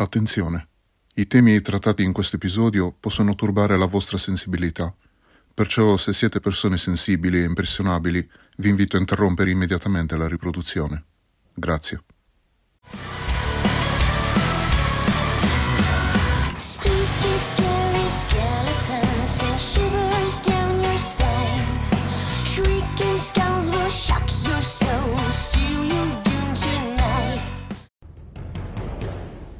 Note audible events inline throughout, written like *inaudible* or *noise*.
Attenzione, i temi trattati in questo episodio possono turbare la vostra sensibilità, perciò se siete persone sensibili e impressionabili vi invito a interrompere immediatamente la riproduzione. Grazie.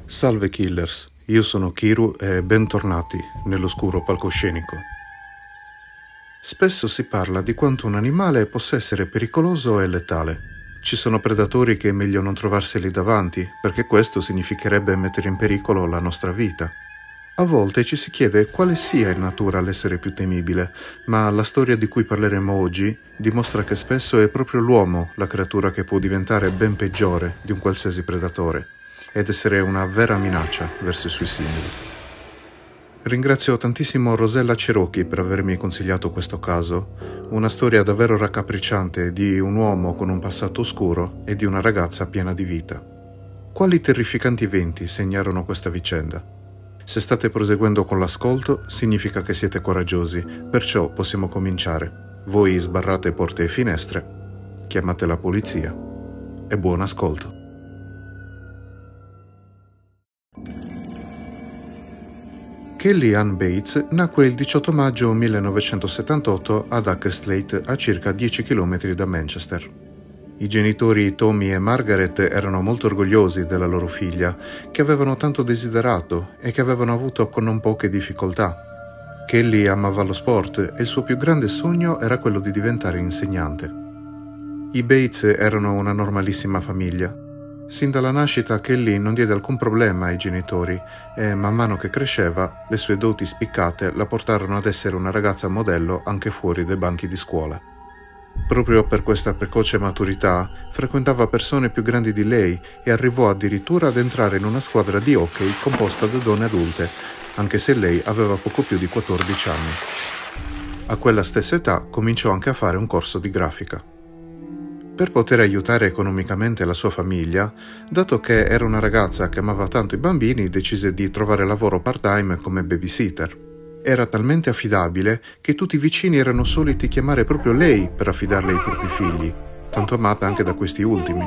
Salve killers, io sono Kiru e bentornati nell'oscuro palcoscenico. Spesso si parla di quanto un animale possa essere pericoloso e letale. Ci sono predatori che è meglio non trovarseli davanti, perché questo significherebbe mettere in pericolo la nostra vita. A volte ci si chiede quale sia in natura l'essere più temibile, ma la storia di cui parleremo oggi dimostra che spesso è proprio l'uomo la creatura che può diventare ben peggiore di un qualsiasi predatore ed essere una vera minaccia verso i suoi simili. Ringrazio tantissimo Rosella Cherokee per avermi consigliato questo caso, una storia davvero raccapricciante di un uomo con un passato oscuro e di una ragazza piena di vita. Quali terrificanti eventi segnarono questa vicenda? Se state proseguendo con l'ascolto, significa che siete coraggiosi, perciò possiamo cominciare. Voi sbarrate porte e finestre, chiamate la polizia e buon ascolto. Kelly Ann Bates nacque il 18 maggio 1978 ad Ackerslade, a circa 10 km da Manchester. I genitori Tommy e Margaret erano molto orgogliosi della loro figlia, che avevano tanto desiderato e che avevano avuto con non poche difficoltà. Kelly amava lo sport e il suo più grande sogno era quello di diventare insegnante. I Bates erano una normalissima famiglia. Sin dalla nascita Kelly non diede alcun problema ai genitori e man mano che cresceva le sue doti spiccate la portarono ad essere una ragazza modello anche fuori dai banchi di scuola. Proprio per questa precoce maturità frequentava persone più grandi di lei e arrivò addirittura ad entrare in una squadra di hockey composta da donne adulte, anche se lei aveva poco più di 14 anni. A quella stessa età cominciò anche a fare un corso di grafica. Per poter aiutare economicamente la sua famiglia, dato che era una ragazza che amava tanto i bambini, decise di trovare lavoro part-time come babysitter. Era talmente affidabile che tutti i vicini erano soliti chiamare proprio lei per affidarle i propri figli, tanto amata anche da questi ultimi.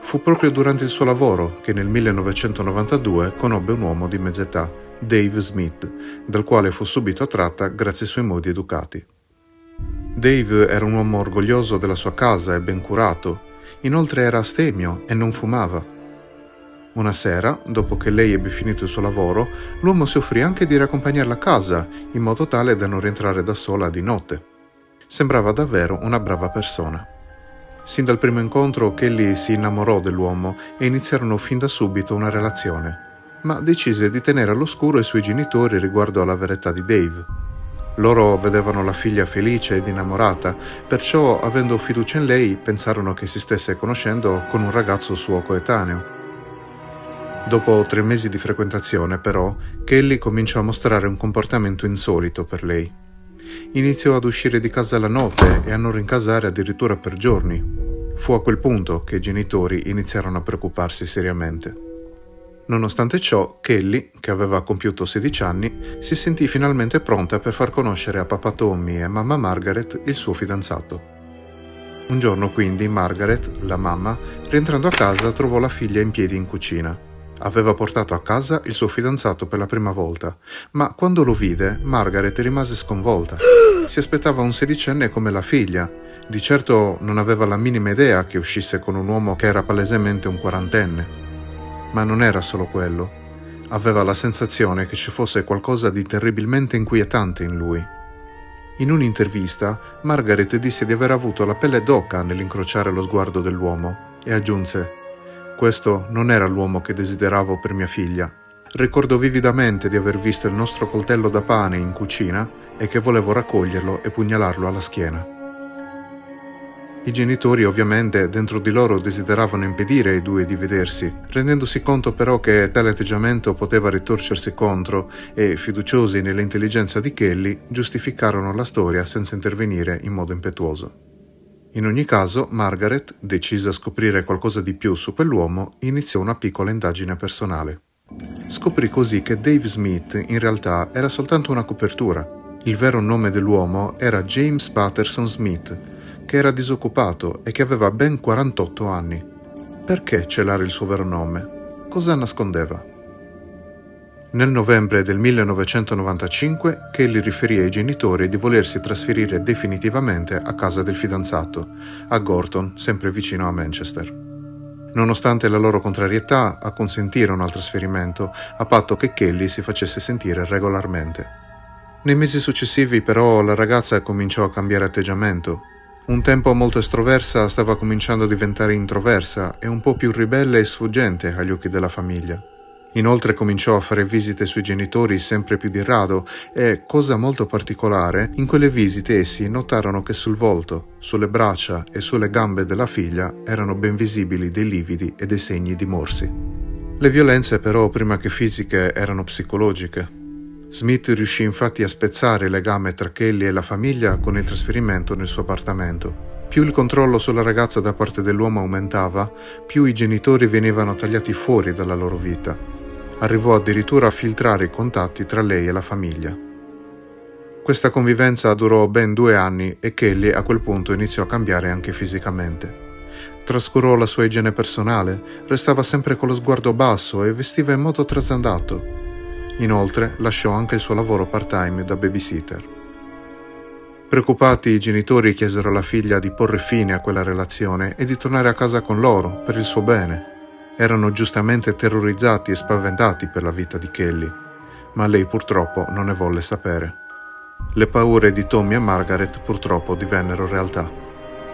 Fu proprio durante il suo lavoro che nel 1992 conobbe un uomo di mezz'età, Dave Smith, dal quale fu subito attratta grazie ai suoi modi educati. Dave era un uomo orgoglioso della sua casa e ben curato, inoltre era astemio e non fumava. Una sera, dopo che lei ebbe finito il suo lavoro, l'uomo si offrì anche di raccompagnarla a casa, in modo tale da non rientrare da sola di notte. Sembrava davvero una brava persona. Sin dal primo incontro Kelly si innamorò dell'uomo e iniziarono fin da subito una relazione, ma decise di tenere all'oscuro i suoi genitori riguardo alla verità di Dave. Loro vedevano la figlia felice ed innamorata, perciò, avendo fiducia in lei, pensarono che si stesse conoscendo con un ragazzo suo coetaneo. Dopo tre mesi di frequentazione, però, Kelly cominciò a mostrare un comportamento insolito per lei. Iniziò ad uscire di casa la notte e a non rincasare addirittura per giorni. Fu a quel punto che i genitori iniziarono a preoccuparsi seriamente. Nonostante ciò, Kelly, che aveva compiuto 16 anni, si sentì finalmente pronta per far conoscere a papà Tommy e mamma Margaret il suo fidanzato. Un giorno quindi Margaret, la mamma, rientrando a casa trovò la figlia in piedi in cucina. Aveva portato a casa il suo fidanzato per la prima volta, ma quando lo vide Margaret rimase sconvolta. *gasps* Si aspettava un sedicenne come la figlia. Di certo non aveva la minima idea che uscisse con un uomo che era palesemente un quarantenne. Ma non era solo quello. Aveva la sensazione che ci fosse qualcosa di terribilmente inquietante in lui. In un'intervista, Margaret disse di aver avuto la pelle d'oca nell'incrociare lo sguardo dell'uomo e aggiunse: Questo non era l'uomo che desideravo per mia figlia. Ricordo vividamente di aver visto il nostro coltello da pane in cucina e che volevo raccoglierlo e pugnalarlo alla schiena. I genitori ovviamente dentro di loro desideravano impedire ai due di vedersi, rendendosi conto però che tale atteggiamento poteva ritorcersi contro e, fiduciosi nell'intelligenza di Kelly, giustificarono la storia senza intervenire in modo impetuoso. In ogni caso, Margaret, decisa a scoprire qualcosa di più su quell'uomo, iniziò una piccola indagine personale. Scoprì così che Dave Smith in realtà era soltanto una copertura. Il vero nome dell'uomo era James Patterson Smith, che era disoccupato e che aveva ben 48 anni. Perché celare il suo vero nome? Cosa nascondeva? Nel novembre del 1995 Kelly riferì ai genitori di volersi trasferire definitivamente a casa del fidanzato, a Gorton, sempre vicino a Manchester. Nonostante la loro contrarietà, acconsentirono al trasferimento a patto che Kelly si facesse sentire regolarmente. Nei mesi successivi però la ragazza cominciò a cambiare atteggiamento. Un tempo molto estroversa stava cominciando a diventare introversa e un po' più ribelle e sfuggente agli occhi della famiglia. Inoltre cominciò a fare visite sui genitori sempre più di rado e, cosa molto particolare, in quelle visite essi notarono che sul volto, sulle braccia e sulle gambe della figlia erano ben visibili dei lividi e dei segni di morsi. Le violenze però, prima che fisiche, erano psicologiche. Smith riuscì infatti a spezzare il legame tra Kelly e la famiglia con il trasferimento nel suo appartamento. Più il controllo sulla ragazza da parte dell'uomo aumentava, più i genitori venivano tagliati fuori dalla loro vita arrivò addirittura a filtrare i contatti tra lei e la famiglia. Questa convivenza durò ben due anni e Kelly a quel punto iniziò a cambiare anche fisicamente. Trascurò la sua igiene personale, restava sempre con lo sguardo basso e vestiva in modo trasandato. Inoltre lasciò anche il suo lavoro part-time da babysitter. Preoccupati i genitori chiesero alla figlia di porre fine a quella relazione e di tornare a casa con loro per il suo bene erano giustamente terrorizzati e spaventati per la vita di Kelly, ma lei purtroppo non ne volle sapere. Le paure di Tommy e Margaret purtroppo divennero realtà.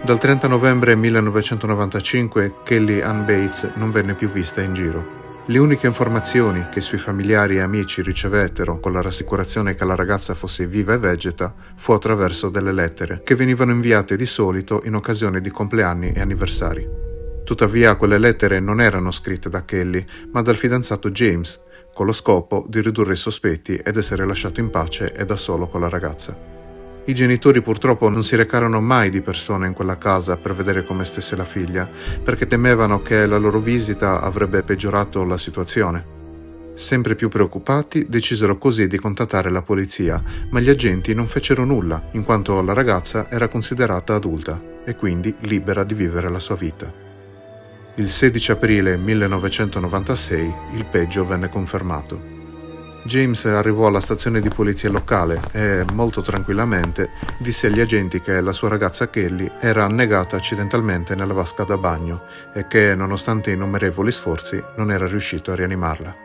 Dal 30 novembre 1995 Kelly Ann Bates non venne più vista in giro. Le uniche informazioni che i suoi familiari e amici ricevettero con la rassicurazione che la ragazza fosse viva e vegeta fu attraverso delle lettere che venivano inviate di solito in occasione di compleanni e anniversari. Tuttavia quelle lettere non erano scritte da Kelly, ma dal fidanzato James, con lo scopo di ridurre i sospetti ed essere lasciato in pace e da solo con la ragazza. I genitori purtroppo non si recarono mai di persona in quella casa per vedere come stesse la figlia, perché temevano che la loro visita avrebbe peggiorato la situazione. Sempre più preoccupati, decisero così di contattare la polizia, ma gli agenti non fecero nulla, in quanto la ragazza era considerata adulta e quindi libera di vivere la sua vita. Il 16 aprile 1996 il peggio venne confermato. James arrivò alla stazione di polizia locale e, molto tranquillamente, disse agli agenti che la sua ragazza Kelly era annegata accidentalmente nella vasca da bagno e che, nonostante innumerevoli sforzi, non era riuscito a rianimarla.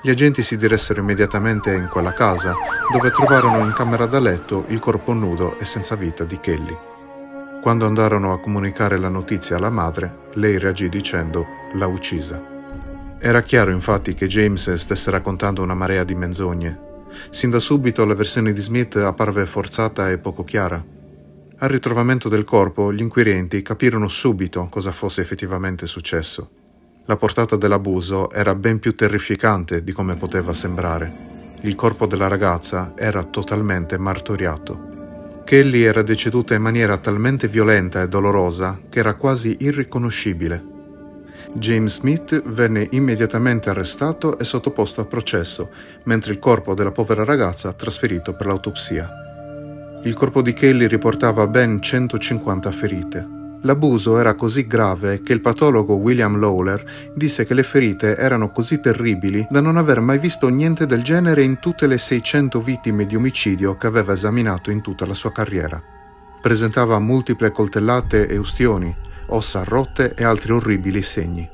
Gli agenti si diressero immediatamente in quella casa, dove trovarono in camera da letto il corpo nudo e senza vita di Kelly. Quando andarono a comunicare la notizia alla madre, lei reagì dicendo l'ha uccisa. Era chiaro infatti che James stesse raccontando una marea di menzogne. Sin da subito la versione di Smith apparve forzata e poco chiara. Al ritrovamento del corpo, gli inquirenti capirono subito cosa fosse effettivamente successo. La portata dell'abuso era ben più terrificante di come poteva sembrare. Il corpo della ragazza era totalmente martoriato. Kelly era deceduta in maniera talmente violenta e dolorosa che era quasi irriconoscibile. James Smith venne immediatamente arrestato e sottoposto a processo, mentre il corpo della povera ragazza trasferito per l'autopsia. Il corpo di Kelly riportava ben 150 ferite. L'abuso era così grave che il patologo William Lawler disse che le ferite erano così terribili da non aver mai visto niente del genere in tutte le 600 vittime di omicidio che aveva esaminato in tutta la sua carriera. Presentava multiple coltellate e ustioni, ossa rotte e altri orribili segni.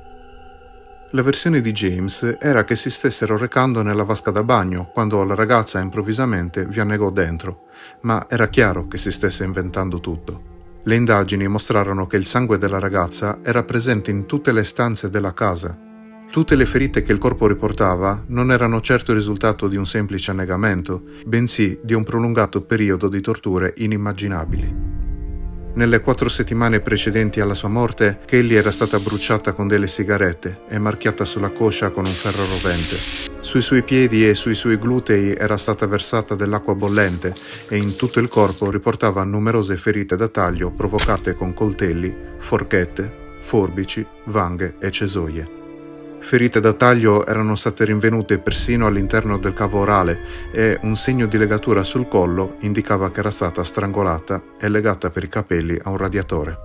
La versione di James era che si stessero recando nella vasca da bagno quando la ragazza improvvisamente vi annegò dentro, ma era chiaro che si stesse inventando tutto. Le indagini mostrarono che il sangue della ragazza era presente in tutte le stanze della casa. Tutte le ferite che il corpo riportava non erano certo il risultato di un semplice annegamento, bensì di un prolungato periodo di torture inimmaginabili. Nelle quattro settimane precedenti alla sua morte, Kelly era stata bruciata con delle sigarette e marchiata sulla coscia con un ferro rovente. Sui suoi piedi e sui suoi glutei era stata versata dell'acqua bollente e in tutto il corpo riportava numerose ferite da taglio provocate con coltelli, forchette, forbici, vanghe e cesoie. Ferite da taglio erano state rinvenute persino all'interno del cavo orale e un segno di legatura sul collo indicava che era stata strangolata e legata per i capelli a un radiatore.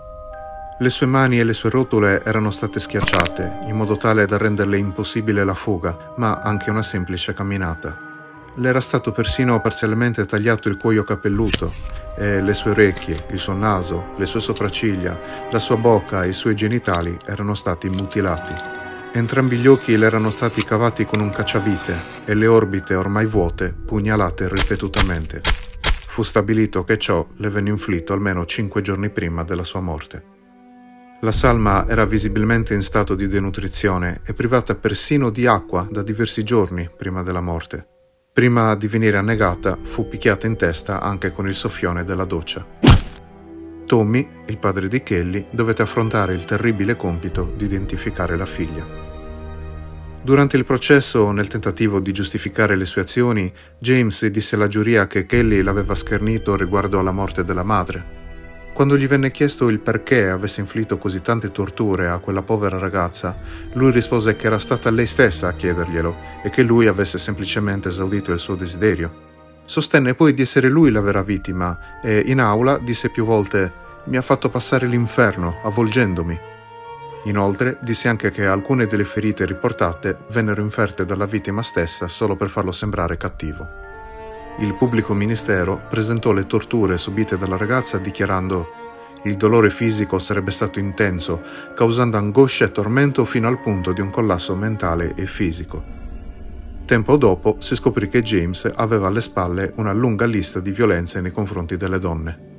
Le sue mani e le sue rotule erano state schiacciate, in modo tale da renderle impossibile la fuga, ma anche una semplice camminata. Le era stato persino parzialmente tagliato il cuoio capelluto e le sue orecchie, il suo naso, le sue sopracciglia, la sua bocca e i suoi genitali erano stati mutilati. Entrambi gli occhi le erano stati cavati con un cacciavite e le orbite ormai vuote pugnalate ripetutamente. Fu stabilito che ciò le venne inflitto almeno cinque giorni prima della sua morte. La salma era visibilmente in stato di denutrizione e privata persino di acqua da diversi giorni prima della morte. Prima di venire annegata, fu picchiata in testa anche con il soffione della doccia. Tommy, il padre di Kelly, dovette affrontare il terribile compito di identificare la figlia. Durante il processo, nel tentativo di giustificare le sue azioni, James disse alla giuria che Kelly l'aveva schernito riguardo alla morte della madre quando gli venne chiesto il perché avesse inflitto così tante torture a quella povera ragazza, lui rispose che era stata lei stessa a chiederglielo e che lui avesse semplicemente esaudito il suo desiderio. Sostenne poi di essere lui la vera vittima e in aula disse più volte mi ha fatto passare l'inferno avvolgendomi. Inoltre disse anche che alcune delle ferite riportate vennero inferte dalla vittima stessa solo per farlo sembrare cattivo. Il pubblico ministero presentò le torture subite dalla ragazza dichiarando il dolore fisico sarebbe stato intenso, causando angoscia e tormento fino al punto di un collasso mentale e fisico. Tempo dopo si scoprì che James aveva alle spalle una lunga lista di violenze nei confronti delle donne.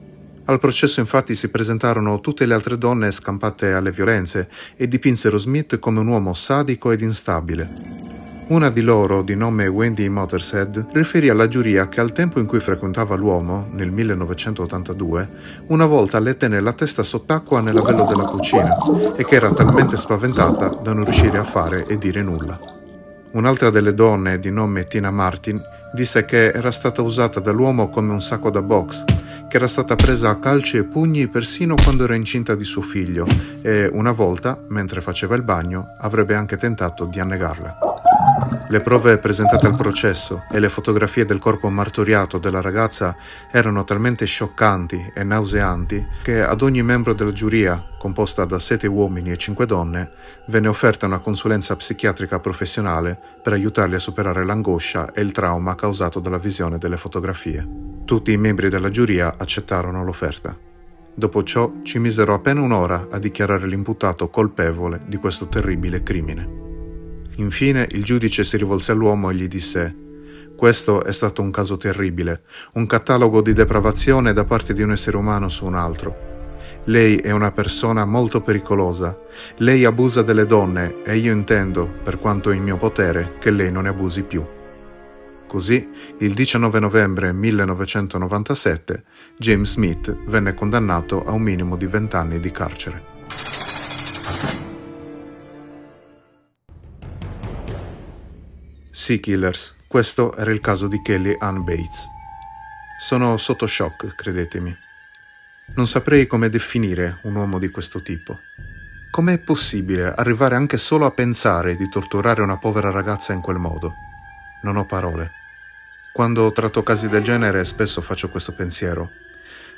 Al processo infatti si presentarono tutte le altre donne scampate alle violenze e dipinsero Smith come un uomo sadico ed instabile. Una di loro, di nome Wendy Mothershead, riferì alla giuria che al tempo in cui frequentava l'uomo, nel 1982, una volta le tenne la testa sott'acqua nell'avello della cucina e che era talmente spaventata da non riuscire a fare e dire nulla. Un'altra delle donne, di nome Tina Martin, disse che era stata usata dall'uomo come un sacco da box, che era stata presa a calci e pugni persino quando era incinta di suo figlio e una volta, mentre faceva il bagno, avrebbe anche tentato di annegarla. Le prove presentate al processo e le fotografie del corpo martoriato della ragazza erano talmente scioccanti e nauseanti che ad ogni membro della giuria, composta da sette uomini e cinque donne, venne offerta una consulenza psichiatrica professionale per aiutarli a superare l'angoscia e il trauma causato dalla visione delle fotografie. Tutti i membri della giuria accettarono l'offerta. Dopo ciò ci misero appena un'ora a dichiarare l'imputato colpevole di questo terribile crimine. Infine il giudice si rivolse all'uomo e gli disse questo è stato un caso terribile, un catalogo di depravazione da parte di un essere umano su un altro. Lei è una persona molto pericolosa. Lei abusa delle donne e io intendo, per quanto è in mio potere, che lei non ne abusi più. Così, il 19 novembre 1997, James Smith venne condannato a un minimo di 20 anni di carcere. Sea Killers, questo era il caso di Kelly Ann Bates. Sono sotto shock, credetemi. Non saprei come definire un uomo di questo tipo. Com'è possibile arrivare anche solo a pensare di torturare una povera ragazza in quel modo? Non ho parole. Quando tratto casi del genere spesso faccio questo pensiero.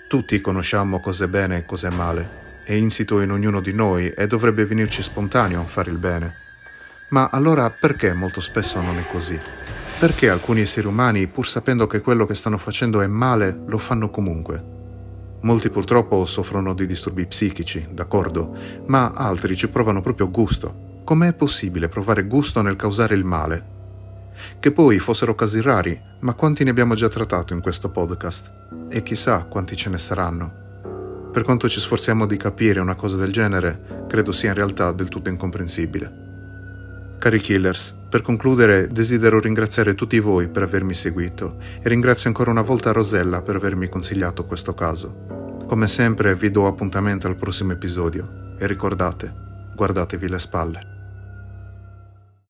Tutti conosciamo cos'è bene e cos'è male. È insito in ognuno di noi e dovrebbe venirci spontaneo fare il bene. Ma allora perché molto spesso non è così? Perché alcuni esseri umani, pur sapendo che quello che stanno facendo è male, lo fanno comunque? Molti purtroppo soffrono di disturbi psichici, d'accordo, ma altri ci provano proprio gusto. Com'è possibile provare gusto nel causare il male? Che poi fossero casi rari, ma quanti ne abbiamo già trattato in questo podcast? E chissà quanti ce ne saranno. Per quanto ci sforziamo di capire una cosa del genere, credo sia in realtà del tutto incomprensibile. Cari killers, per concludere desidero ringraziare tutti voi per avermi seguito e ringrazio ancora una volta Rosella per avermi consigliato questo caso. Come sempre vi do appuntamento al prossimo episodio e ricordate, guardatevi le spalle.